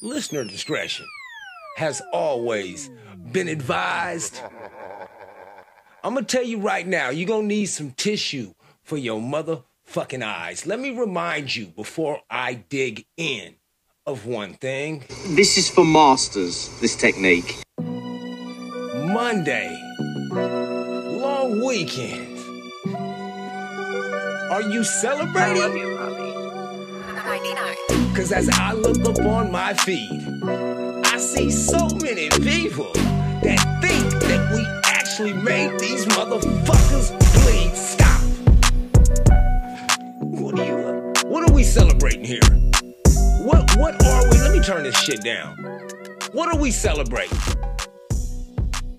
Listener discretion has always been advised. I'm gonna tell you right now, you're gonna need some tissue for your motherfucking eyes. Let me remind you before I dig in of one thing. This is for masters, this technique. Monday, long weekend. Are you celebrating? you, Robbie. 99. Cause as I look up on my feed, I see so many people that think that we actually made these motherfuckers bleed. Stop. What are you? Uh, what are we celebrating here? What? What are we? Let me turn this shit down. What are we celebrating?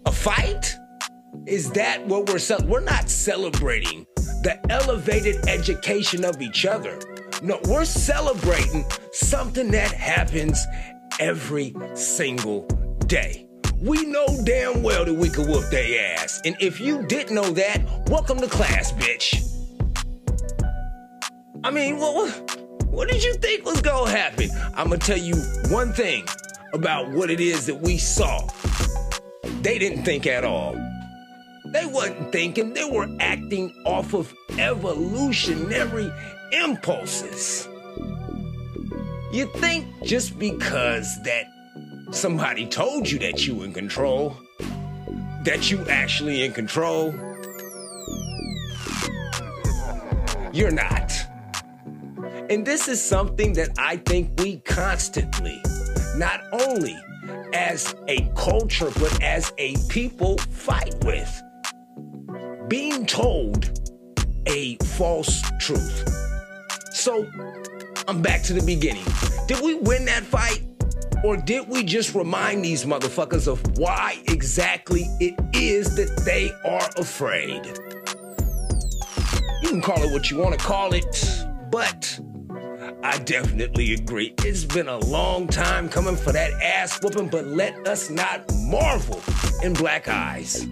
A fight? Is that what we're celebrating? We're not celebrating the elevated education of each other. No, we're celebrating something that happens every single day. We know damn well that we could whoop their ass. And if you didn't know that, welcome to class, bitch. I mean, what, what, did you think was gonna happen? I'm gonna tell you one thing about what it is that we saw. They didn't think at all. They wasn't thinking, they were acting off of evolutionary impulses. You think just because that somebody told you that you in control, that you actually in control? You're not. And this is something that I think we constantly, not only as a culture, but as a people, fight with. Being told a false truth. So I'm back to the beginning. Did we win that fight? Or did we just remind these motherfuckers of why exactly it is that they are afraid? You can call it what you want to call it, but I definitely agree. It's been a long time coming for that ass whooping, but let us not marvel in black eyes.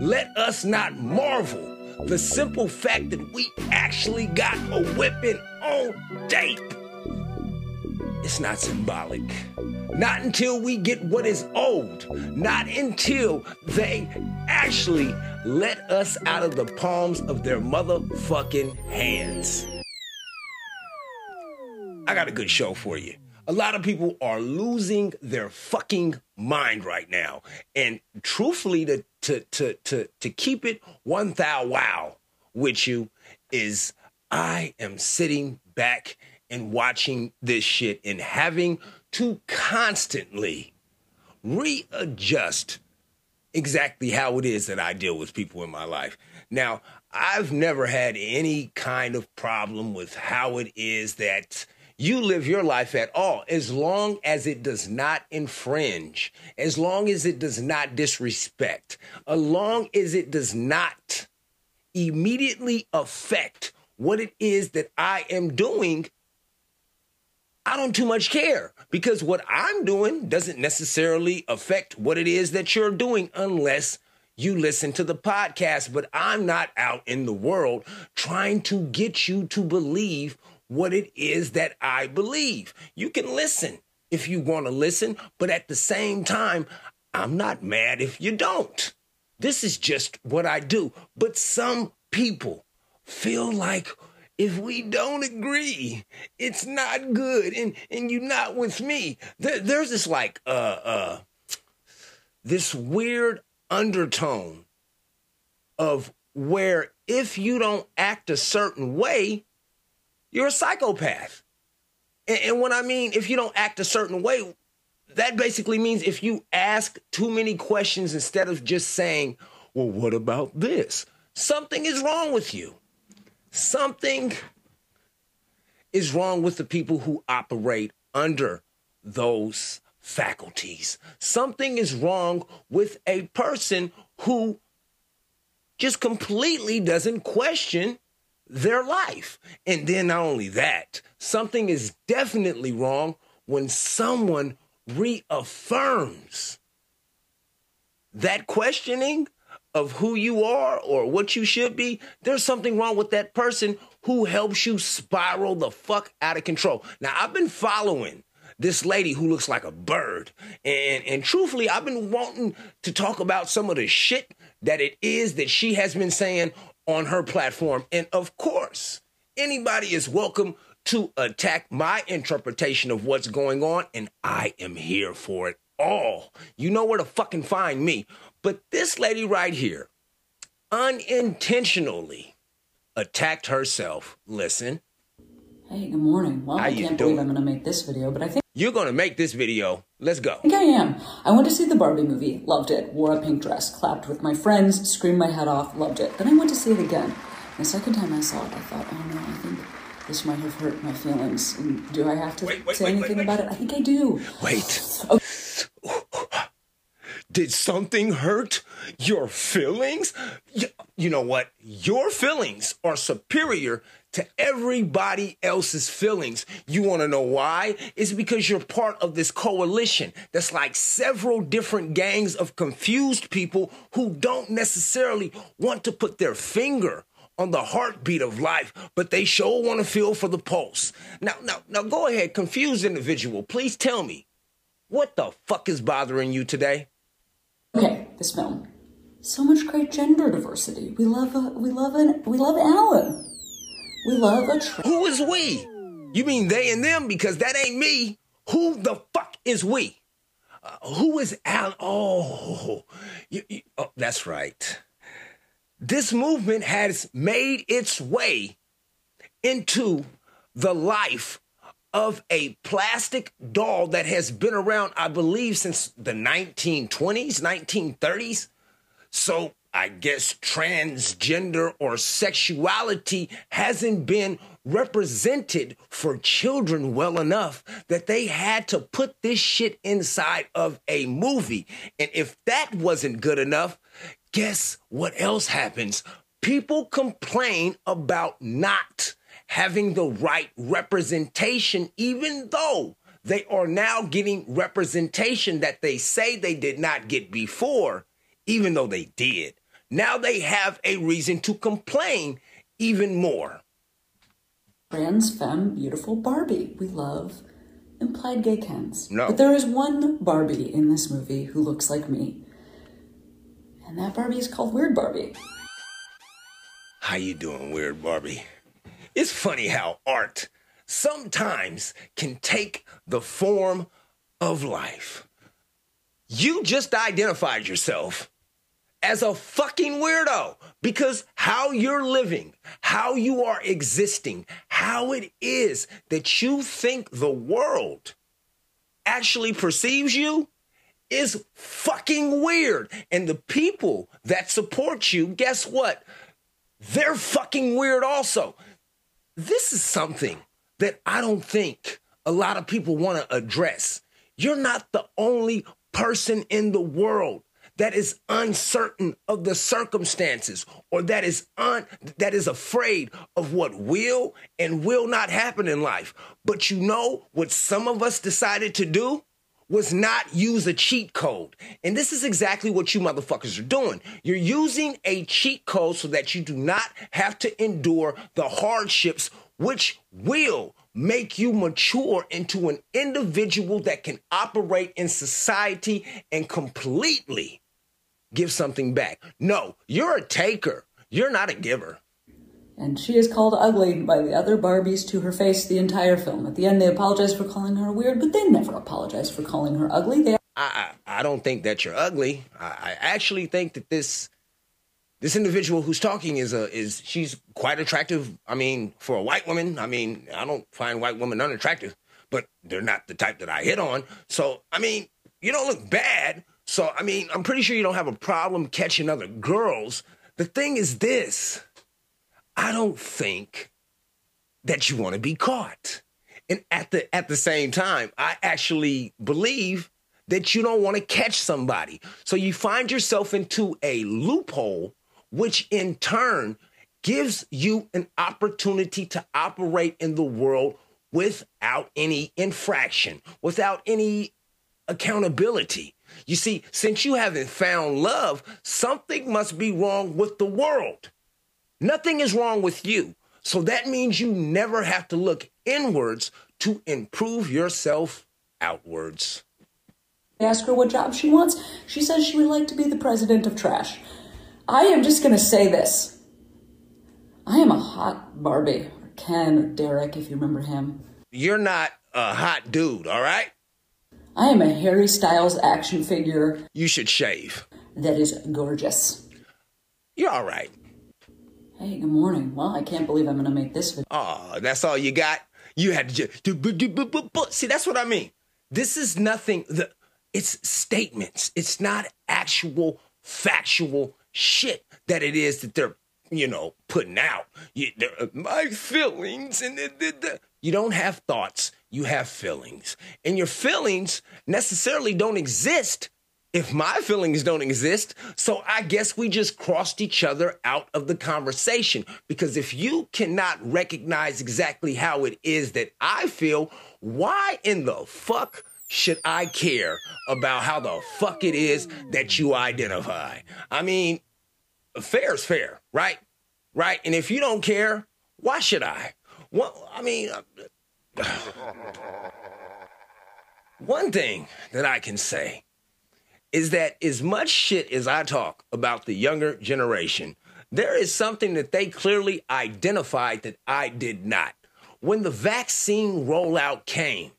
Let us not marvel the simple fact that we actually got a whipping on tape. It's not symbolic. Not until we get what is owed. Not until they actually let us out of the palms of their motherfucking hands. I got a good show for you. A lot of people are losing their fucking mind right now. And truthfully, to to to to to keep it one thou wow with you is I am sitting back and watching this shit and having to constantly readjust exactly how it is that I deal with people in my life. Now, I've never had any kind of problem with how it is that you live your life at all, as long as it does not infringe, as long as it does not disrespect, as long as it does not immediately affect what it is that I am doing. I don't too much care because what I'm doing doesn't necessarily affect what it is that you're doing unless you listen to the podcast. But I'm not out in the world trying to get you to believe what it is that I believe. You can listen if you want to listen, but at the same time, I'm not mad if you don't. This is just what I do. But some people feel like if we don't agree, it's not good, and and you're not with me. There, there's this like uh uh this weird undertone of where if you don't act a certain way, you're a psychopath. And, and when I mean if you don't act a certain way, that basically means if you ask too many questions instead of just saying, well, what about this? Something is wrong with you. Something is wrong with the people who operate under those faculties. Something is wrong with a person who just completely doesn't question their life. And then not only that, something is definitely wrong when someone reaffirms that questioning of who you are or what you should be, there's something wrong with that person who helps you spiral the fuck out of control. Now, I've been following this lady who looks like a bird. And and truthfully, I've been wanting to talk about some of the shit that it is that she has been saying on her platform. And of course, anybody is welcome to attack my interpretation of what's going on, and I am here for it all. You know where to fucking find me. But this lady right here unintentionally attacked herself. Listen. Hey, good morning. Well, How I can't doing? believe I'm going to make this video, but I think You're gonna make this video. Let's go. I think I am. I went to see the Barbie movie, loved it, wore a pink dress, clapped with my friends, screamed my head off, loved it. Then I went to see it again. The second time I saw it, I thought, oh no, I think this might have hurt my feelings. And do I have to Wait, wait, say wait, anything about it? I think I do. Wait. Oh. Did something hurt your feelings? You know what? Your feelings are superior to everybody else's feelings. You want to know why? It's because you're part of this coalition that's like several different gangs of confused people who don't necessarily want to put their finger on the heartbeat of life, but they sure want to feel for the pulse. Now, now, now go ahead, confused individual. Please tell me, what the fuck is bothering you today? Okay, this film. So much great gender diversity. We love a, we love an, we love Alan. We love a Who is we? You mean they and them? Because that ain't me. Who the fuck is we? Uh, who is Al? Oh, you- you- oh, that's right. This movement has made its way into the life of a plastic doll that has been around, I believe, since the 1920s, 1930s. So I guess transgender or sexuality hasn't been represented for children well enough that they had to put this shit inside of a movie. And if that wasn't good enough, guess what else happens? People complain about not having the right representation, even though they are now getting representation that they say they did not get before even though they did. Now they have a reason to complain even more. trans femme beautiful Barbie. We love implied gay Kens. No. But there is one Barbie in this movie who looks like me. And that Barbie is called Weird Barbie. How you doing, weird Barbie? It's funny how art sometimes can take the form of life. You just identified yourself as a fucking weirdo because how you're living, how you are existing, how it is that you think the world actually perceives you is fucking weird. And the people that support you, guess what? They're fucking weird also. This is something that I don't think a lot of people want to address. You're not the only person in the world that is uncertain of the circumstances or that is un that is afraid of what will and will not happen in life. But you know what some of us decided to do? was not use a cheat code. And this is exactly what you motherfuckers are doing. You're using a cheat code so that you do not have to endure the hardships which will make you mature into an individual that can operate in society and completely give something back. No, you're a taker. You're not a giver. And she is called ugly by the other Barbies to her face the entire film. At the end, they apologize for calling her weird, but they never apologize for calling her ugly. They I, I I don't think that you're ugly. I, I actually think that this this individual who's talking is a is she's quite attractive. I mean, for a white woman, I mean, I don't find white women unattractive, but they're not the type that I hit on. So I mean, you don't look bad. So I mean, I'm pretty sure you don't have a problem catching other girls. The thing is this. I don't think that you want to be caught. And at the at the same time, I actually believe that you don't want to catch somebody. So you find yourself into a loophole which in turn gives you an opportunity to operate in the world without any infraction, without any accountability. You see, since you haven't found love, something must be wrong with the world. Nothing is wrong with you. So that means you never have to look inwards to improve yourself outwards. I ask her what job she wants. She says she would like to be the president of trash. I am just going to say this. I am a hot Barbie. Or Ken or Derek, if you remember him. You're not a hot dude, all right? I am a Harry Styles action figure You should shave. that is gorgeous. You're all right. Hey, good morning. Well, I can't believe I'm going to make this video. Oh, that's all you got? You had to just see. That's what I mean. This is nothing. The it's statements. It's not actual factual shit that it is that they're you know putting out. You, uh, my feelings and the, the, the. you don't have thoughts. You have feelings, and your feelings necessarily don't exist if my feelings don't exist, so I guess we just crossed each other out of the conversation. Because if you cannot recognize exactly how it is that I feel, why in the fuck should I care about how the fuck it is that you identify? I mean, fair's fair, right? Right? And if you don't care, why should I? Well, I mean, one thing that I can say is that as much shit as I talk about the younger generation, there is something that they clearly identified that I did not. When the vaccine rollout came,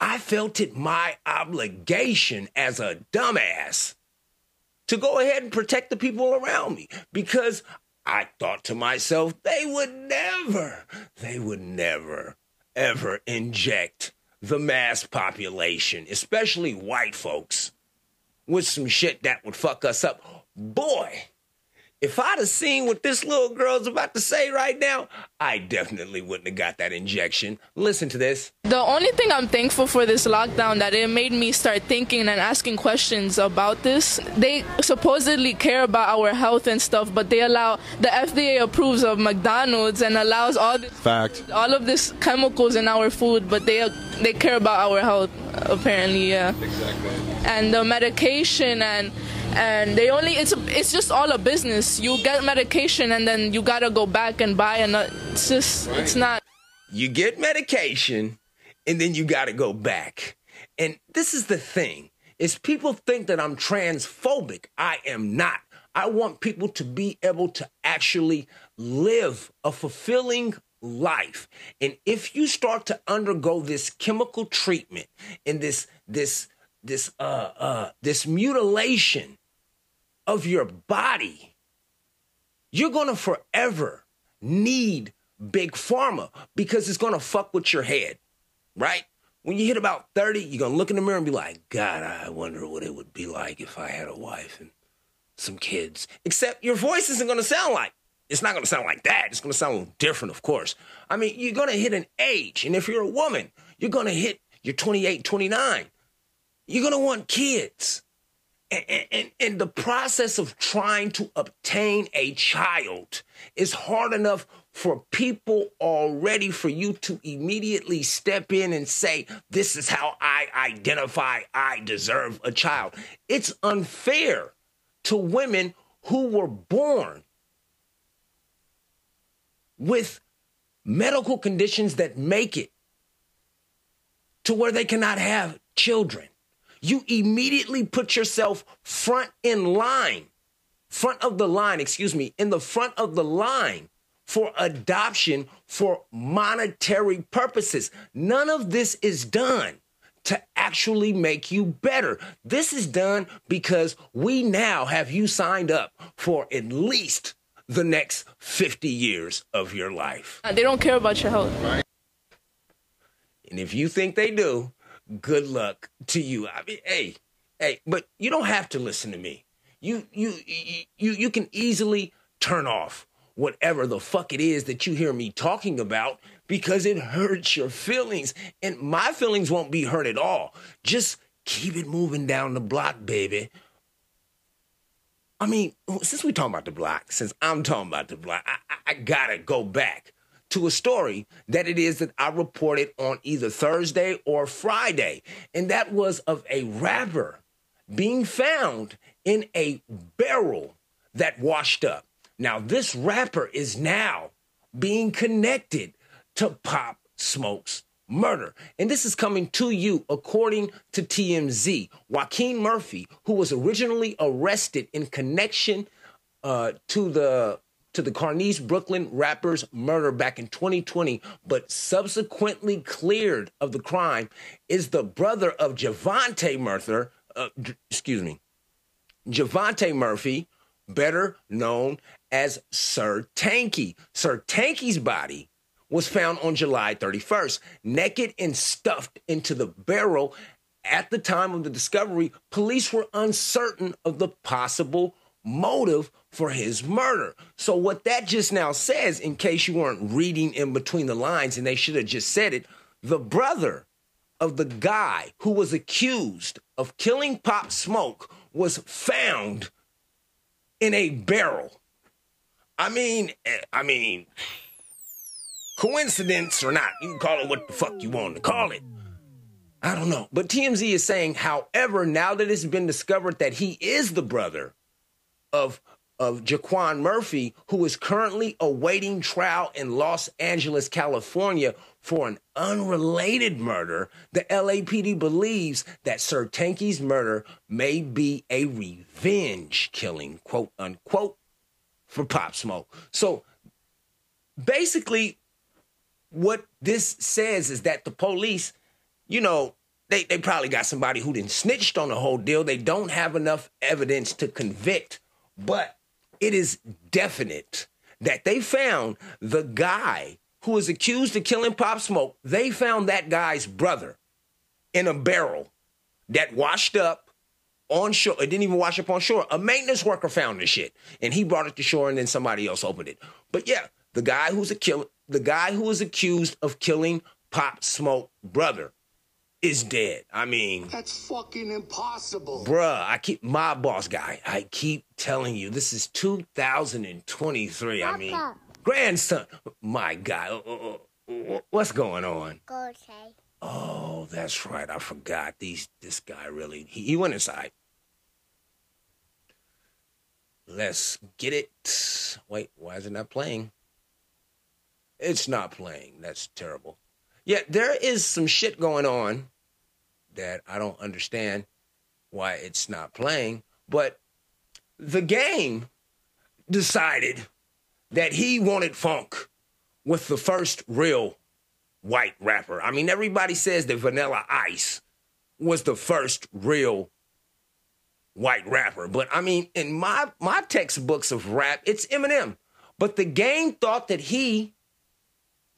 I felt it my obligation as a dumbass to go ahead and protect the people around me because I thought to myself, they would never, they would never, ever inject the mass population, especially white folks with some shit that would fuck us up. Boy, if I'd have seen what this little girl's about to say right now, I definitely wouldn't have got that injection. Listen to this. The only thing I'm thankful for this lockdown that it made me start thinking and asking questions about this. They supposedly care about our health and stuff, but they allow the FDA approves of McDonald's and allows all this, Fact. all of this chemicals in our food, but they they care about our health apparently, yeah. Exactly. And the medication and and they only it's it's just all a business. You get medication and then you gotta go back and buy another. It's just it's not. You get medication and then you got to go back. And this is the thing. Is people think that I'm transphobic. I am not. I want people to be able to actually live a fulfilling life. And if you start to undergo this chemical treatment and this this this uh uh this mutilation of your body, you're going to forever need big pharma because it's going to fuck with your head, right? When you hit about 30, you're going to look in the mirror and be like, God, I wonder what it would be like if I had a wife and some kids. Except your voice isn't going to sound like. It's not going to sound like that. It's going to sound different, of course. I mean, you're going to hit an age. And if you're a woman, you're going to hit, you're 28, 29. You're going to want kids. And, and, and the process of trying to obtain a child is hard enough for people already for you to immediately step in and say, This is how I identify I deserve a child. It's unfair to women who were born with medical conditions that make it to where they cannot have children you immediately put yourself front in line, front of the line, excuse me, in the front of the line for adoption for monetary purposes. None of this is done to actually make you better. This is done because we now have you signed up for at least the next 50 years of your life. Uh, they don't care about your health. Right. And if you think they do, good luck to you. I mean, hey, hey, but you don't have to listen to me. You you you you can easily turn off whatever the fuck it is that you hear me talking about because it hurts your feelings and my feelings won't be hurt at all. Just keep it moving down the block, baby. I mean, since we talking about the block, since I'm talking about the block, I, I, I gotta go back to a story that it is that I reported on either Thursday or Friday. And that was of a rapper being found in a barrel that washed up. Now, this rapper is now being connected to Pop Smoke's murder. And this is coming to you according to TMZ. Joaquin Murphy, who was originally arrested in connection uh, to the to the Canarsie Brooklyn rapper's murder back in 2020, but subsequently cleared of the crime, is the brother of Javante Murther, uh, excuse me, Javante Murphy, better known as Sir Tanky. Sir Tanky's body was found on July 31st, naked and stuffed into the barrel. At the time of the discovery, police were uncertain of the possible motive for his murder. So, what that just now says, in case you weren't reading in between the lines and they should have just said it, the brother of the guy who was accused of killing Pop Smoke was found in a barrel. I mean, eh, I mean, coincidence or not, you can call it what the fuck you want to call it. I don't know. But TMZ is saying, however, now that it's been discovered that he is the brother of of Jaquan Murphy, who is currently awaiting trial in Los Angeles, California for an unrelated murder, the LAPD believes that Sir Tanky's murder may be a revenge killing, quote unquote, for Pop Smoke. So basically, what this says is that the police, you know, they, they probably got somebody who didn't snitched on the whole deal. They don't have enough evidence to convict, but it is definite that they found the guy who was accused of killing Pop Smoke. They found that guy's brother in a barrel that washed up on shore. It didn't even wash up on shore. A maintenance worker found this shit, and he brought it to shore, and then somebody else opened it. But yeah, the guy who's a killer, the guy who was accused of killing Pop Smoke brother is dead. I mean, That's fucking impossible. bruh, I keep my boss guy. I keep telling you, this is 2023. I mean, grandson, my guy. uh, uh, uh, What's going on? Okay. Oh, that's right. I forgot. These this guy really he, he went inside. Let's get it. Wait, why is it not playing? It's not playing. That's terrible. Yet there is some shit going on that I don't understand why it's not playing, but the game decided that he wanted funk with the first real white rapper. I mean, everybody says that Vanilla Ice was the first real white rapper, but I mean, in my my textbooks of rap, it's Eminem. But the game thought that he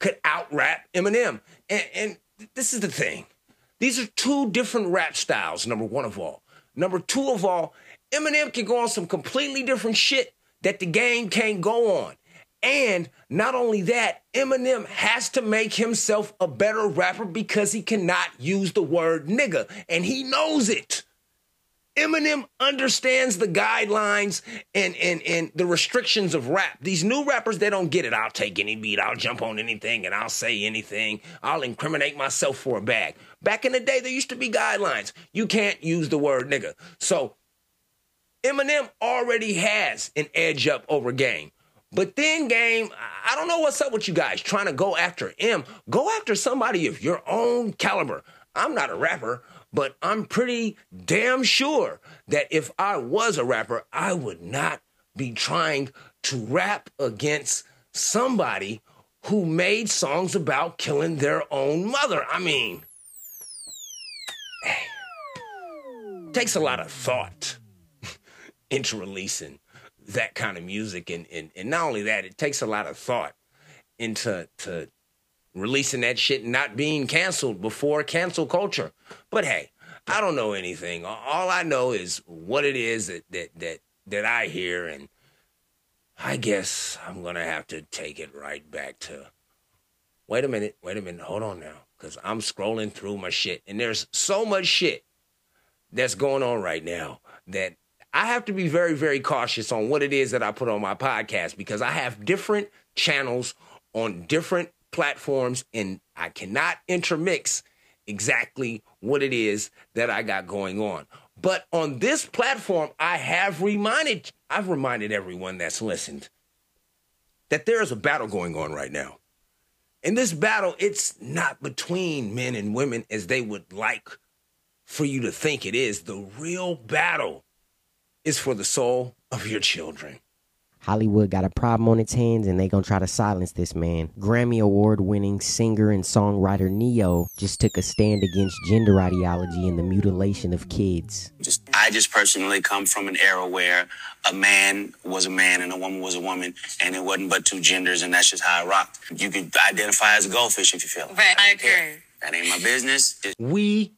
could out rap Eminem, and, and this is the thing: these are two different rap styles. Number one of all, number two of all, Eminem can go on some completely different shit that the game can't go on. And not only that, Eminem has to make himself a better rapper because he cannot use the word nigga, and he knows it. Eminem understands the guidelines and, and, and the restrictions of rap. These new rappers, they don't get it. I'll take any beat, I'll jump on anything, and I'll say anything. I'll incriminate myself for a bag. Back in the day, there used to be guidelines. You can't use the word nigga. So Eminem already has an edge up over game. But then, game, I don't know what's up with you guys trying to go after M. Go after somebody of your own caliber. I'm not a rapper, but I'm pretty damn sure that if I was a rapper, I would not be trying to rap against somebody who made songs about killing their own mother. I mean, takes a lot of thought into releasing that kind of music and, and and not only that it takes a lot of thought into to releasing that shit and not being canceled before cancel culture. But hey i don't know anything. All i know is what it is that that that, that i hear and i guess i'm gonna have to take it right back to wait a minute wait a minute hold on now because i'm scrolling through my shit and there's so much shit that's going on right now that I have to be very, very cautious on what it is that I put on my podcast because I have different channels on different platforms and I cannot intermix exactly what it is that I got going on. But on this platform, I have reminded, I've reminded everyone that's listened that there is a battle going on right now. In this battle, it's not between men and women as they would like for you to think it is. The real battle is for the soul of your children. Hollywood got a problem on its hands and they gonna try to silence this man. Grammy Award winning singer and songwriter Ne-Yo just took a stand against gender ideology and the mutilation of kids. Just I just personally come from an era where a man was a man and a woman was a woman and it wasn't but two genders and that's just how I rocked. You could identify as a goldfish if you feel it. Right, I don't care. That ain't my business. It's We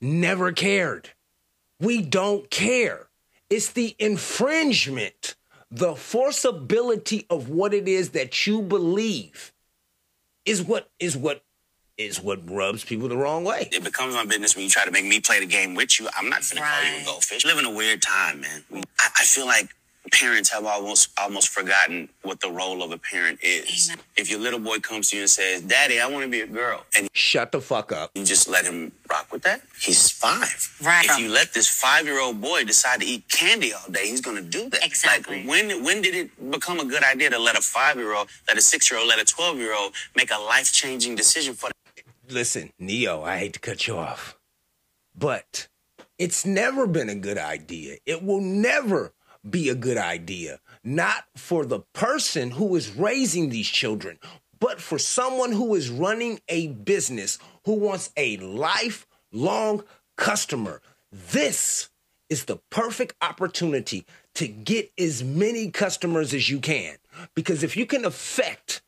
never cared. We don't care. It's the infringement, the forcibility of what it is that you believe is what is what is what rubs people the wrong way. it becomes my business when you try to make me play the game with you. I'm not finna call you a Right. goldfish. We live in a weird time, man. I, I feel like parents have almost almost forgotten what the role of a parent is. Amen. If your little boy comes to you and says, "Daddy, I want to be a girl," and Shut the fuck up. you just let him rock with that, he's five. Right. If you let this five-year-old boy decide to eat candy all day, he's gonna do that. Exactly. Like when when did it become a good idea to let a five-year-old, let a six-year-old, let a twelve-year-old make a life-changing decision for Listen, Ne-Yo, I hate to cut you off, but it's never been a good idea. It will never be a good idea, not for the person who is raising these children, but for someone who is running a business who wants a lifelong customer. This is the perfect opportunity to get as many customers as you can. Because if you can affect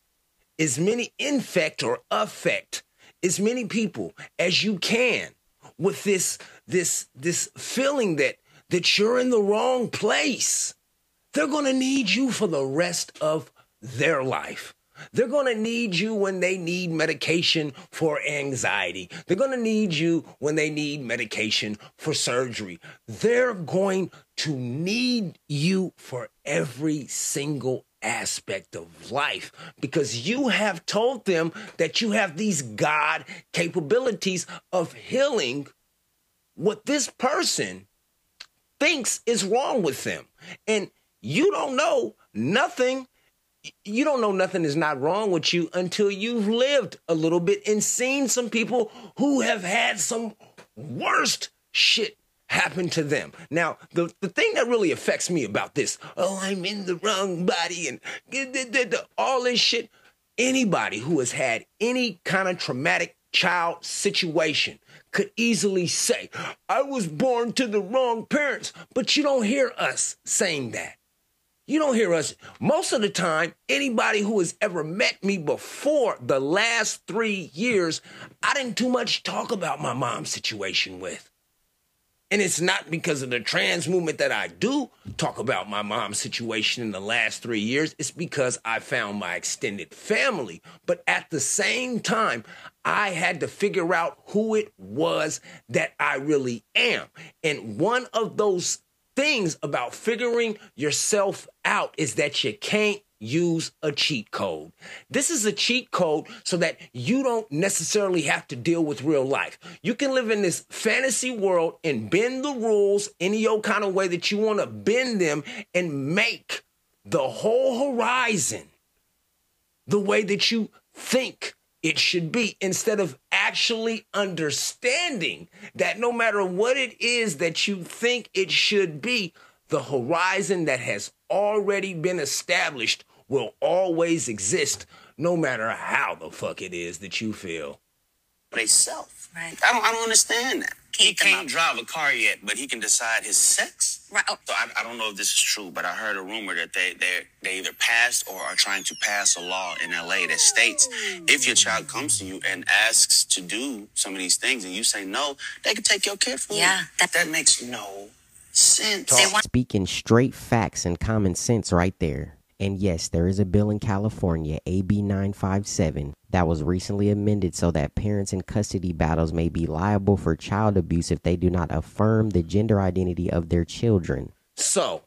as many infect or affect as many people as you can with this this this feeling that that you're in the wrong place they're going to need you for the rest of their life they're going to need you when they need medication for anxiety. They're going to need you when they need medication for surgery. They're going to need you for every single aspect of life because you have told them that you have these God capabilities of healing what this person thinks is wrong with them. And you don't know nothing. You don't know nothing is not wrong with you until you've lived a little bit and seen some people who have had some worst shit happen to them. Now, the, the thing that really affects me about this, oh, I'm in the wrong body and all this shit, anybody who has had any kind of traumatic child situation could easily say, I was born to the wrong parents, but you don't hear us saying that. You don't hear us. Most of the time, anybody who has ever met me before the last three years, I didn't too much talk about my mom's situation with. And it's not because of the trans movement that I do talk about my mom's situation in the last three years. It's because I found my extended family. But at the same time, I had to figure out who it was that I really am. And one of those things about figuring yourself out is that you can't use a cheat code. This is a cheat code so that you don't necessarily have to deal with real life. You can live in this fantasy world and bend the rules any old kind of way that you want to bend them and make the whole horizon the way that you think it should be instead of actually understanding that no matter what it is that you think it should be, the horizon that has already been established will always exist no matter how the fuck it is that you feel. they self. Right. I don't I don't understand that. Can he you can't drive a car yet, but he can decide his sex. Right. Oh, So I, I don't know if this is true, but I heard a rumor that they they they either passed or are trying to pass a law in LA that states if your child comes to you and asks to do some of these things and you say no, they can take your kid from Yeah, you. Yeah, that- that makes no sense. They want- Speaking straight facts and common sense right there. And yes, there is a bill in California, AB 957, that was recently amended so that parents in custody battles may be liable for child abuse if they do not affirm the gender identity of their children. So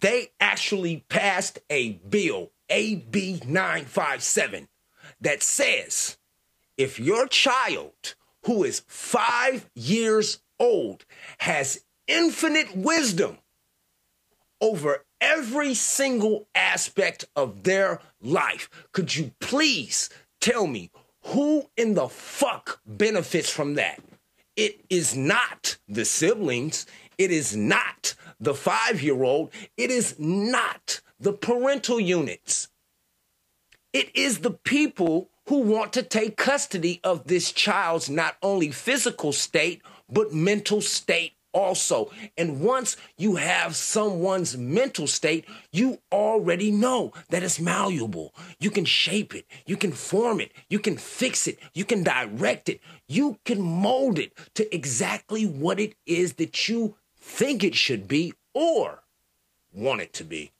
they actually passed a bill, AB 957, that says if your child who is five years old has infinite wisdom over every single aspect of their life, could you please tell me who in the fuck benefits from that? It is not the siblings. It is not the five year old. It is not the parental units. It is the people who want to take custody of this child's not only physical state, but mental state also. And once you have someone's mental state, you already know that it's malleable. You can shape it, you can form it, you can fix it, you can direct it, you can mold it to exactly what it is that you think it should be or want it to be.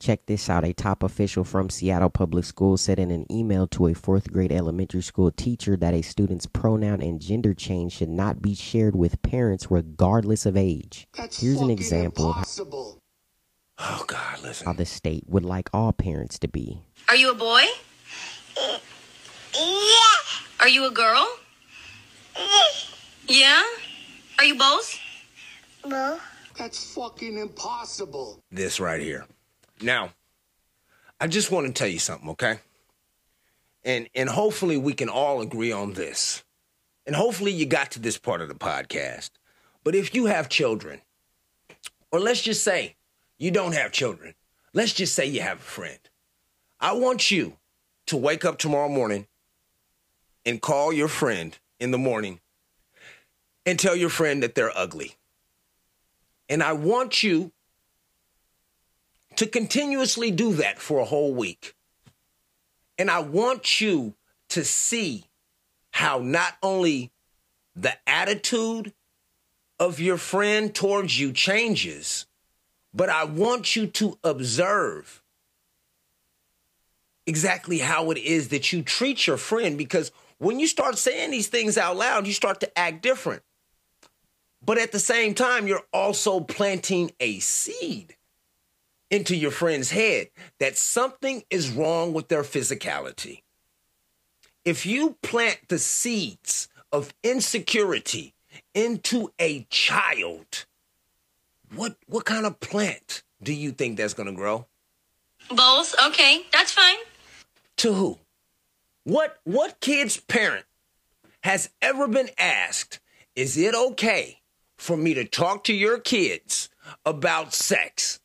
Check this out. A top official from Seattle Public Schools said in an email to a fourth grade elementary school teacher that a student's pronoun and gender change should not be shared with parents regardless of age. That's Here's an fucking example of impossible. Oh, God, listen. how the state would like all parents to be. Are you a boy? Yeah. Are you a girl? Yeah? Are you both? No. That's fucking impossible. this right here. Now, I just want to tell you something, okay? And and hopefully we can all agree on this. And hopefully you got to this part of the podcast. But if you have children, or let's just say you don't have children, let's just say you have a friend. I want you to wake up tomorrow morning and call your friend in the morning and tell your friend that they're ugly. And I want you to continuously do that for a whole week. And I want you to see how not only the attitude of your friend towards you changes, but I want you to observe exactly how it is that you treat your friend because when you start saying these things out loud, you start to act different. But at the same time, you're also planting a seed into your friend's head that something is wrong with their physicality. If you plant the seeds of insecurity into a child, what what kind of plant do you think that's going to grow? Both? Okay, that's fine. To who? What what kid's parent has ever been asked, is it okay for me to talk to your kids about sex?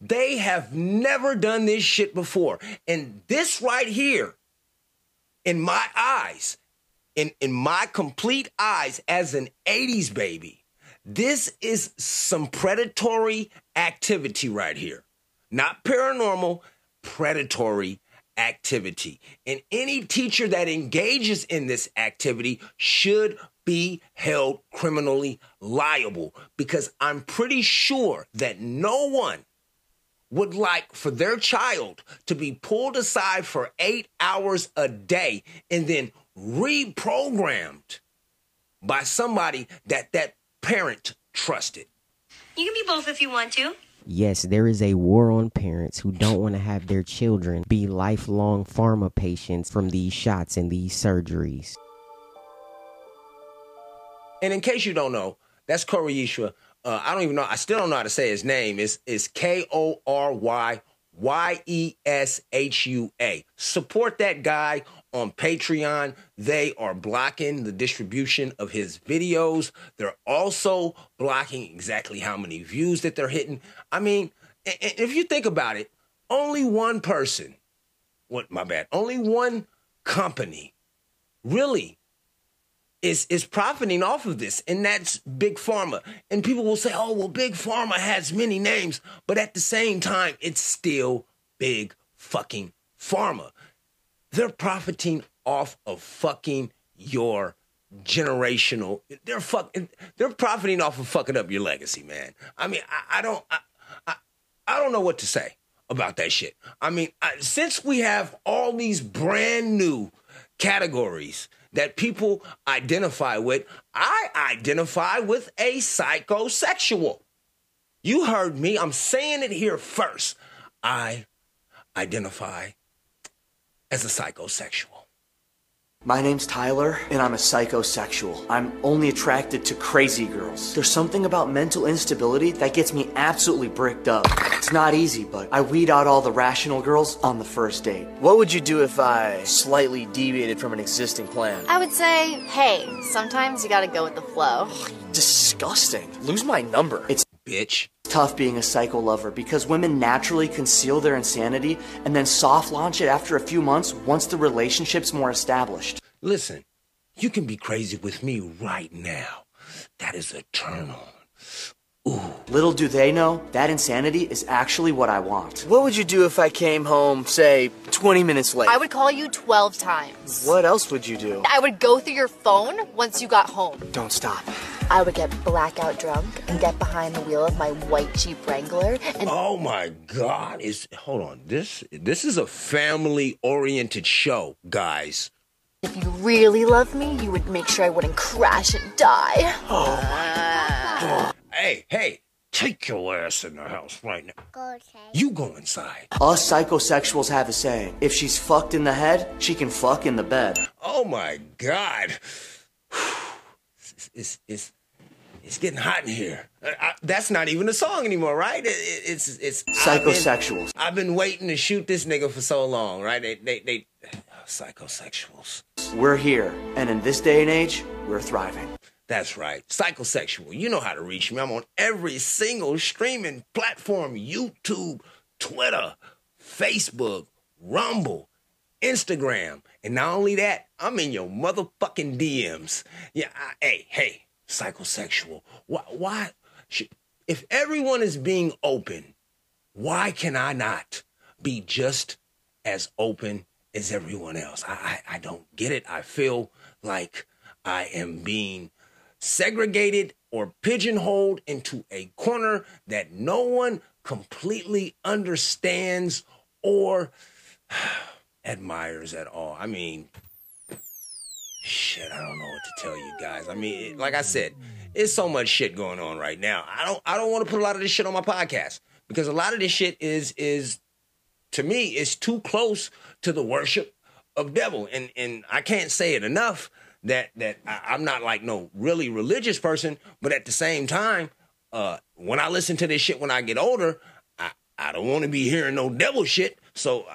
They have never done this shit before. And this right here, in my eyes, in, in my complete eyes as an 80s baby, this is some predatory activity right here. Not paranormal, predatory activity. And any teacher that engages in this activity should be held criminally liable because I'm pretty sure that no one would like for their child to be pulled aside for eight hours a day and then reprogrammed by somebody that that parent trusted. You can be both if you want to. Yes, there is a war on parents who don't want to have their children be lifelong pharma patients from these shots and these surgeries. And in case you don't know, that's Kory Yeshua. Uh, I don't even know. I still don't know how to say his name. It's, it's K O R Y Y E S H U A. Support that guy on Patreon. They are blocking the distribution of his videos. They're also blocking exactly how many views that they're hitting. I mean, if you think about it, only one person, what, my bad, only one company really is is profiting off of this, and that's Big Pharma. And people will say, "Oh, well, Big Pharma has many names," but at the same time, it's still Big fucking Pharma. They're profiting off of fucking your generational. They're fucking. They're profiting off of fucking up your legacy, man. I mean, I, I don't. I, I, don't know what to say about that shit. I mean, I, since we have all these brand new categories that people identify with, I identify with a psychosexual. You heard me. I'm saying it here first. I identify as a psychosexual. My name's Tyler, and I'm a psychosexual. I'm only attracted to crazy girls. There's something about mental instability that gets me absolutely bricked up. It's not easy, but I weed out all the rational girls on the first date. What would you do if I slightly deviated from an existing plan? I would say, hey, sometimes you gotta go with the flow. Disgusting. Lose my number. It's bitch. tough being a psycho lover because women naturally conceal their insanity and then soft launch it after a few months once the relationship's more established. Listen, you can be crazy with me right now. That is a turn on. Little do they know, that insanity is actually what I want. What would you do if I came home, say, 20 minutes late? I would call you 12 times. What else would you do? I would go through your phone once you got home. Don't stop. I would get blackout drunk and get behind the wheel of my white Jeep Wrangler and Oh my God! Is hold on. This this is a family oriented show, guys. if you really love me, you would make sure I wouldn't crash and die. Oh Hey, hey, take your ass in the house right now. Go You go inside. Us psychosexuals have a saying if she's fucked in the head, she can fuck in the bed. Oh my God! It's it's it's, it's getting hot in here. Uh, I, that's not even a song anymore, right? It, it, it's it's I've been- Psychosexuals. I've been waiting to shoot this nigga for so long, right? They they they psychosexuals. We're here, and in this day and age, we're thriving. That's right. Psychosexual. You know how to reach me. I'm on every single streaming platform YouTube, Twitter, Facebook, Rumble, Instagram. And not only that, I'm in your motherfucking DMs. Yeah, I, hey, hey, psychosexual. Why, why should, if everyone is being open, why can I not be just as open as everyone else? I, I, I don't get it. I feel like I am being segregated or pigeonholed into a corner that no one completely understands or admires at all. I mean, shit, I don't know what to tell you guys. I mean, like I said, it's so much shit going on right now. I don't I don't want to put a lot of this shit on my podcast because a lot of this shit is is to me is too close to the worship of devil and and I can't say it enough that that I, I'm not like no really religious person, but at the same time, uh, when I listen to this shit when I get older, I I don't want to be hearing no devil shit. So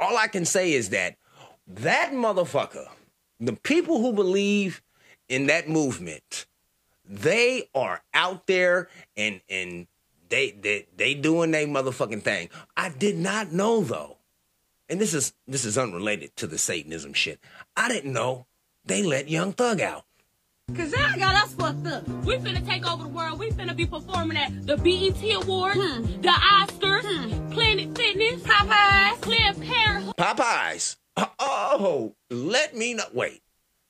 all I can say is that that motherfucker, the people who believe in that movement, they are out there and and they they they doing their motherfucking thing. I did not know though, and this is this is unrelated to the Satanism shit. I didn't know they let Young Thug out. Cause y'all got us fucked up. We finna take over the world. We finna be performing at the BET Awards, hmm. the Oscars, hmm. Planet Fitness, Popeyes, Planned Parenthood. Popeyes. Oh, let me know. Wait,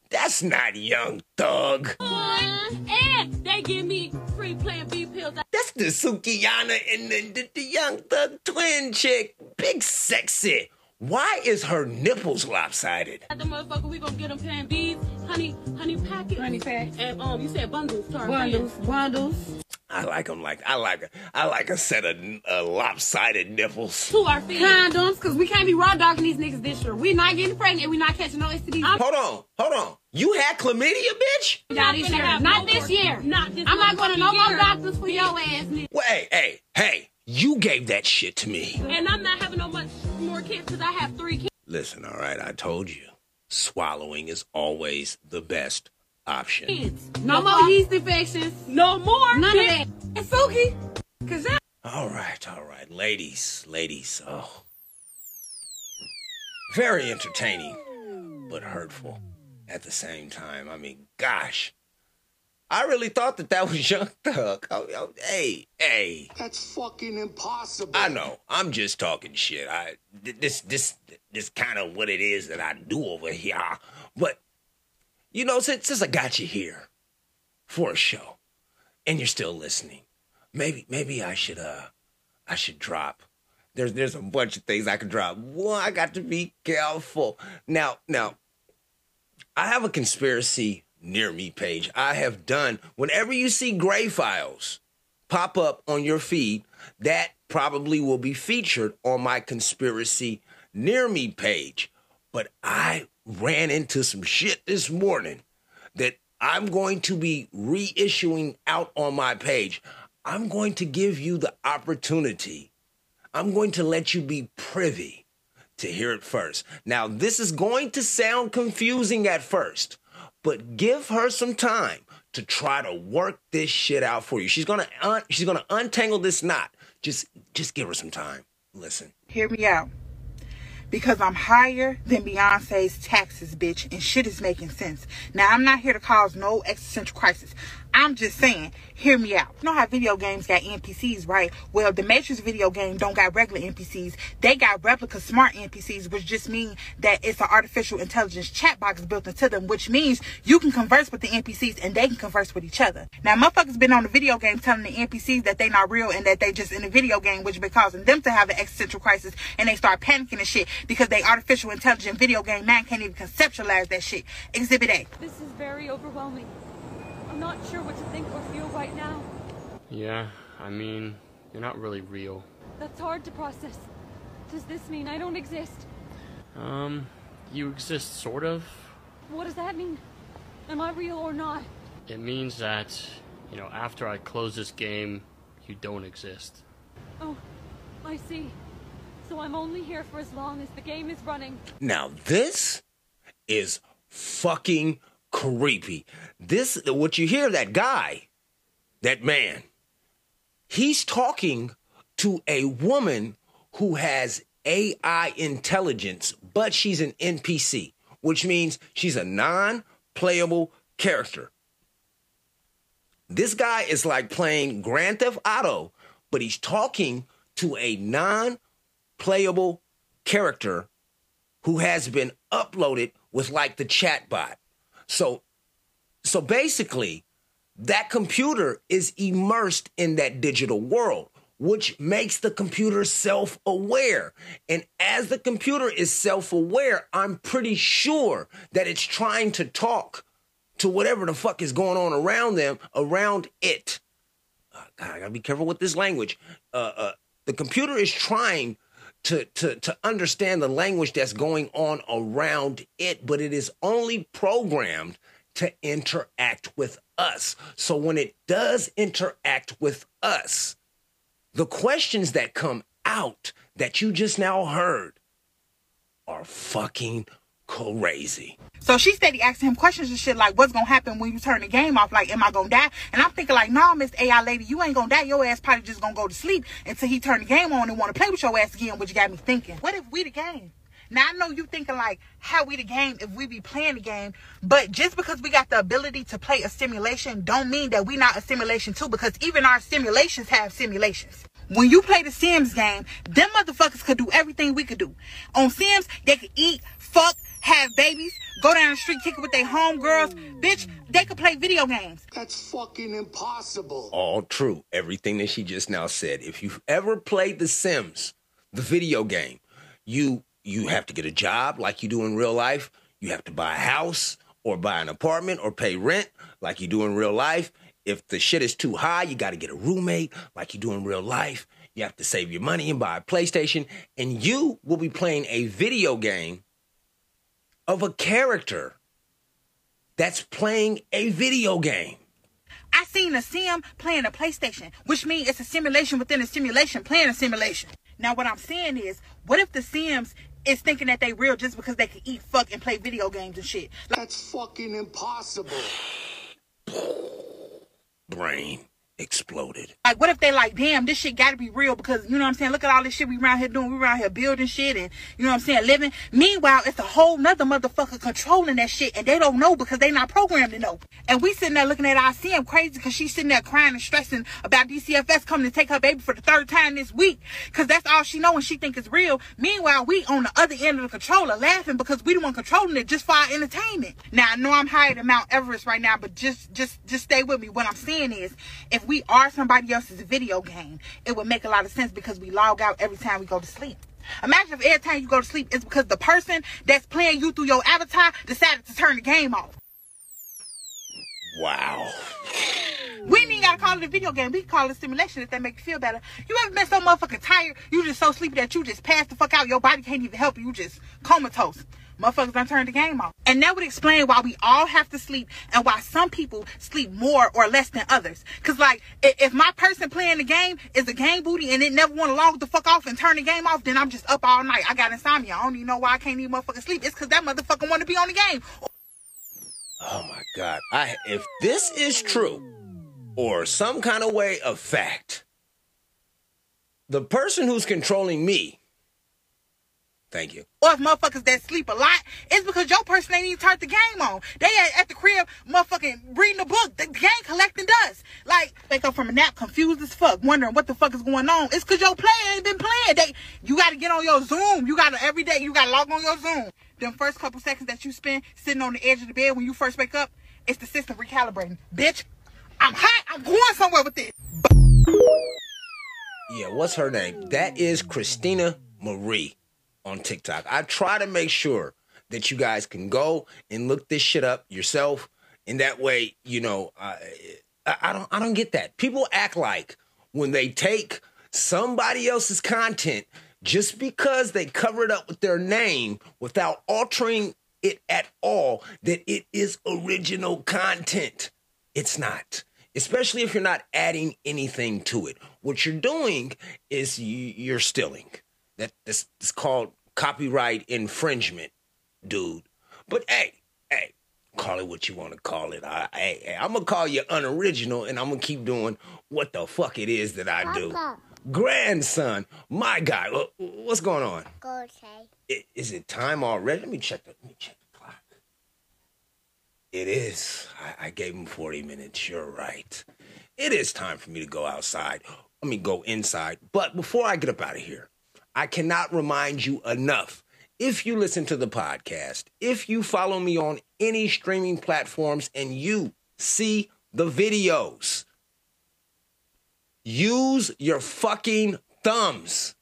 that's not Young Thug. And they give me free Plan B pills. That's the Sukiyana and the, the, the Young Thug twin chick. Big sexy. Why is her nipples lopsided? The motherfucker, we gonna get them Plan Bs, honey, honey packets, honey packs, and um, you said bundles, sorry, bundles, bundles. I like them like I like a, I like a set of uh, lopsided nipples. To our feet. Condoms, cause we can't be raw dogging these niggas this year. We not getting pregnant. We not catching no STDs. Hold on, hold on. You had chlamydia, bitch? Not this year. Not this year. Not this I'm not going to no more doctors for your ass, nigga. Well, hey, hey, hey! You gave that shit to me. And I'm not having no much more kids because I have three kids. Listen, all right, I told you, swallowing is always the best option. No, more yeast infections. No more. None of that. And Suki. Cause that. All right, all right, ladies, ladies. Oh, very entertaining, but hurtful at the same time. I mean, gosh, I really thought that that was Young Thug. Oh, oh, hey, hey. That's fucking impossible. I know. I'm just talking shit. I this this this kind of what it is that I do over here. But you know, since since I got you here for a show, and you're still listening, maybe maybe I should uh I should drop. There's there's a bunch of things I could drop. Well, I got to be careful. Now now, I have a conspiracy near me page. I have done whenever you see gray files pop up on your feed, that probably will be featured on my conspiracy near me page. But I ran into some shit this morning that I'm going to be reissuing out on my page. I'm going to give you the opportunity. I'm going to let you be privy to hear it first. Now, this is going to sound confusing at first, but give her some time to try to work this shit out for you. She's gonna un- she's gonna untangle this knot. Just just give her some time. Listen. Hear me out. Because I'm higher than Beyonce's taxes, bitch, and shit is making sense. Now, I'm not here to cause no existential crisis. I'm just saying, hear me out. You know how video games got NPCs, right? Well, the Matrix video game don't got regular NPCs. They got replica smart NPCs, which just mean that it's an artificial intelligence chat box built into them, which means you can converse with the NPCs and they can converse with each other. Now, motherfuckers been on the video game telling the NPCs that they not real and that they just in the video game, which been causing them to have an existential crisis and they start panicking and shit because they artificial intelligent video game man can't even conceptualize that shit. Exhibit A. This is very overwhelming. I'm not sure what to think or feel right now. Yeah, I mean, you're not really real. That's hard to process. Does this mean I don't exist? Um, you exist sort of. What does that mean? Am I real or not? It means that, you know, after I close this game, you don't exist. Oh, I see. So I'm only here for as long as the game is running. Now this is fucking creepy. This what you hear that guy, that man, he's talking to a woman who has AI intelligence, but she's an NPC, which means she's a non-playable character. This guy is like playing Grand Theft Auto, but he's talking to a non-playable character who has been uploaded with like the chatbot. So so basically, that computer is immersed in that digital world, which makes the computer self aware. And as the computer is self aware, I'm pretty sure that it's trying to talk to whatever the fuck is going on around them, around it. Uh, God, I gotta be careful with this language. Uh, uh, the computer is trying to, to, to understand the language that's going on around it, but it is only programmed to interact with us. So when it does interact with us, the questions that come out that you just now heard are fucking crazy. So she steady asking him questions and shit like, what's gonna happen when you turn the game off? Like, am I gonna die? And I'm thinking like, nah, Miss AI lady, you ain't gonna die. Your ass probably just gonna go to sleep until he turn the game on and wanna play with your ass again, which got me thinking, what if we the game? Now I know you thinking like, how we the game if we be playing the game, but just because we got the ability to play a simulation don't mean that we not a simulation too, because even our simulations have simulations. When you play the Sims game, them motherfuckers could do everything we could do. On Sims, they could eat, fuck, have babies, go down the street, kick it with their homegirls. Bitch, they could play video games. That's fucking impossible. All true. Everything that she just now said. If you've ever played The Sims, the video game, you you have to get a job like you do in real life. You have to buy a house or buy an apartment or pay rent like you do in real life. If the shit is too high, you got to get a roommate like you do in real life. You have to save your money and buy a PlayStation. And you will be playing a video game of a character that's playing a video game. I seen a sim playing a PlayStation, which means it's a simulation within a simulation playing a simulation. Now, what I'm saying is, what if the Sims is thinking that they real just because they can eat, fuck, and play video games and shit? Like, That's fucking impossible. Brain exploded. Like, what if they like, damn, this shit gotta be real because, you know what I'm saying? Look at all this shit we around here doing. We around here building shit and, you know what I'm saying, living. Meanwhile, it's a whole nother motherfucker controlling that shit and they don't know because they not programmed to know. And we sitting there looking at our sim crazy because she's sitting there crying and stressing about DCFS coming to take her baby for the third time this week because that's all she know and she think is real. Meanwhile, we on the other end of the controller laughing because we the one controlling it just for our entertainment. Now, I know I'm higher than Mount Everest right now, but just, just, just stay with me. What I'm saying is, if we are somebody else's video game, it would make a lot of sense because we log out every time we go to sleep. Imagine if every time you go to sleep, it's because the person that's playing you through your avatar decided to turn the game off. Wow. We ain't gotta call it a video game. We can call it a simulation if that make you feel better. You ever been so motherfucking tired, you just so sleepy that you just pass the fuck out. Your body can't even help you. You just comatose. Motherfuckers done turned the game off. And that would explain why we all have to sleep and why some people sleep more or less than others. Cause like, if my person playing the game is a game booty and it never want to log the fuck off and turn the game off, then I'm just up all night. I got insomnia. I don't even know why I can't even motherfucking sleep. It's cause that motherfucker want to be on the game. Oh my God. I if this is true or some kind of way of fact, the person who's controlling me, thank you. Or if motherfuckers that sleep a lot, it's because your person ain't even turned the game on. They at, at the crib, motherfucking reading a book, the game collecting dust. Like, wake up from a nap confused as fuck, wondering what the fuck is going on. It's cause your play ain't been playing. They, you gotta get on your Zoom. You gotta, every day, you gotta log on your Zoom. Them first couple seconds that you spend sitting on the edge of the bed when you first wake up, it's the system recalibrating. Bitch, I'm hot. I'm going somewhere with this. Yeah, what's her name? That is Christina Marie on TikTok. I try to make sure that you guys can go and look this shit up yourself, and that way, you know, I, I I don't I don't get that. People act like when they take somebody else's content just because they cover it up with their name without altering it at all, that it is original content. It's not. Especially if you're not adding anything to it. What you're doing is you, you're stealing. That this is called copyright infringement, dude. But hey, hey, call it what you want to call it. I, hey, hey, I'm gonna call you unoriginal, and I'm gonna keep doing what the fuck it is that I do. Grandson, my guy, what's going on? Okay. Is it time already? Let me check the. Let me check the clock. It is. I, I gave him 40 minutes. You're right. It is time for me to go outside. Let me go inside. But before I get up out of here, I cannot remind you enough. If you listen to the podcast, if you follow me on any streaming platforms and you see the videos, use your fucking thumbs.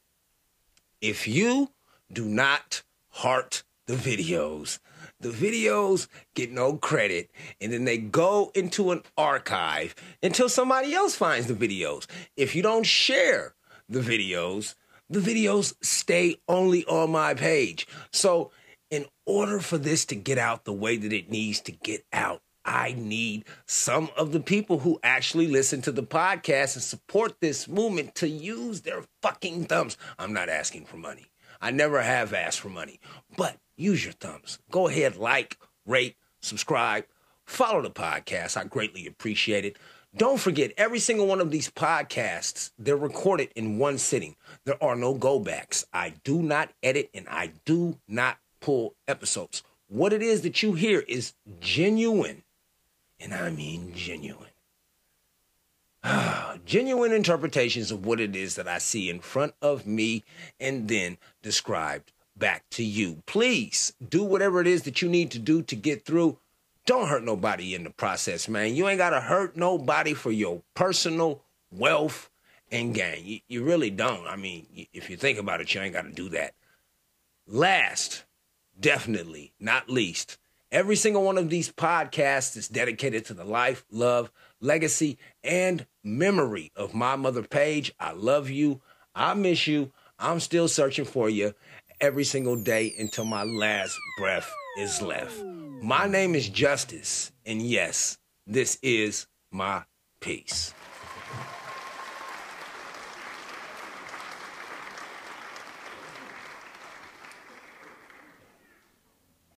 If you do not heart the videos, the videos get no credit and then they go into an archive until somebody else finds the videos. If you don't share the videos, the videos stay only on my page. So, in order for this to get out the way that it needs to get out, I need some of the people who actually listen to the podcast and support this movement to use their fucking thumbs. I'm not asking for money. I never have asked for money, but use your thumbs. Go ahead, like, rate, subscribe, follow the podcast. I greatly appreciate it. Don't forget, every single one of these podcasts, they're recorded in one sitting. There are no go backs. I do not edit and I do not pull episodes. What it is that you hear is genuine, and I mean genuine. genuine interpretations of what it is that I see in front of me and then described back to you. Please do whatever it is that you need to do to get through. Don't hurt nobody in the process, man. You ain't got to hurt nobody for your personal wealth and gain. You, you really don't. I mean, if you think about it, you ain't got to do that. Last, definitely not least, every single one of these podcasts is dedicated to the life, love, legacy, and memory of my mother Paige. I love you. I miss you. I'm still searching for you every single day until my last breath is left. My name is Justice, and yes, this is my peace.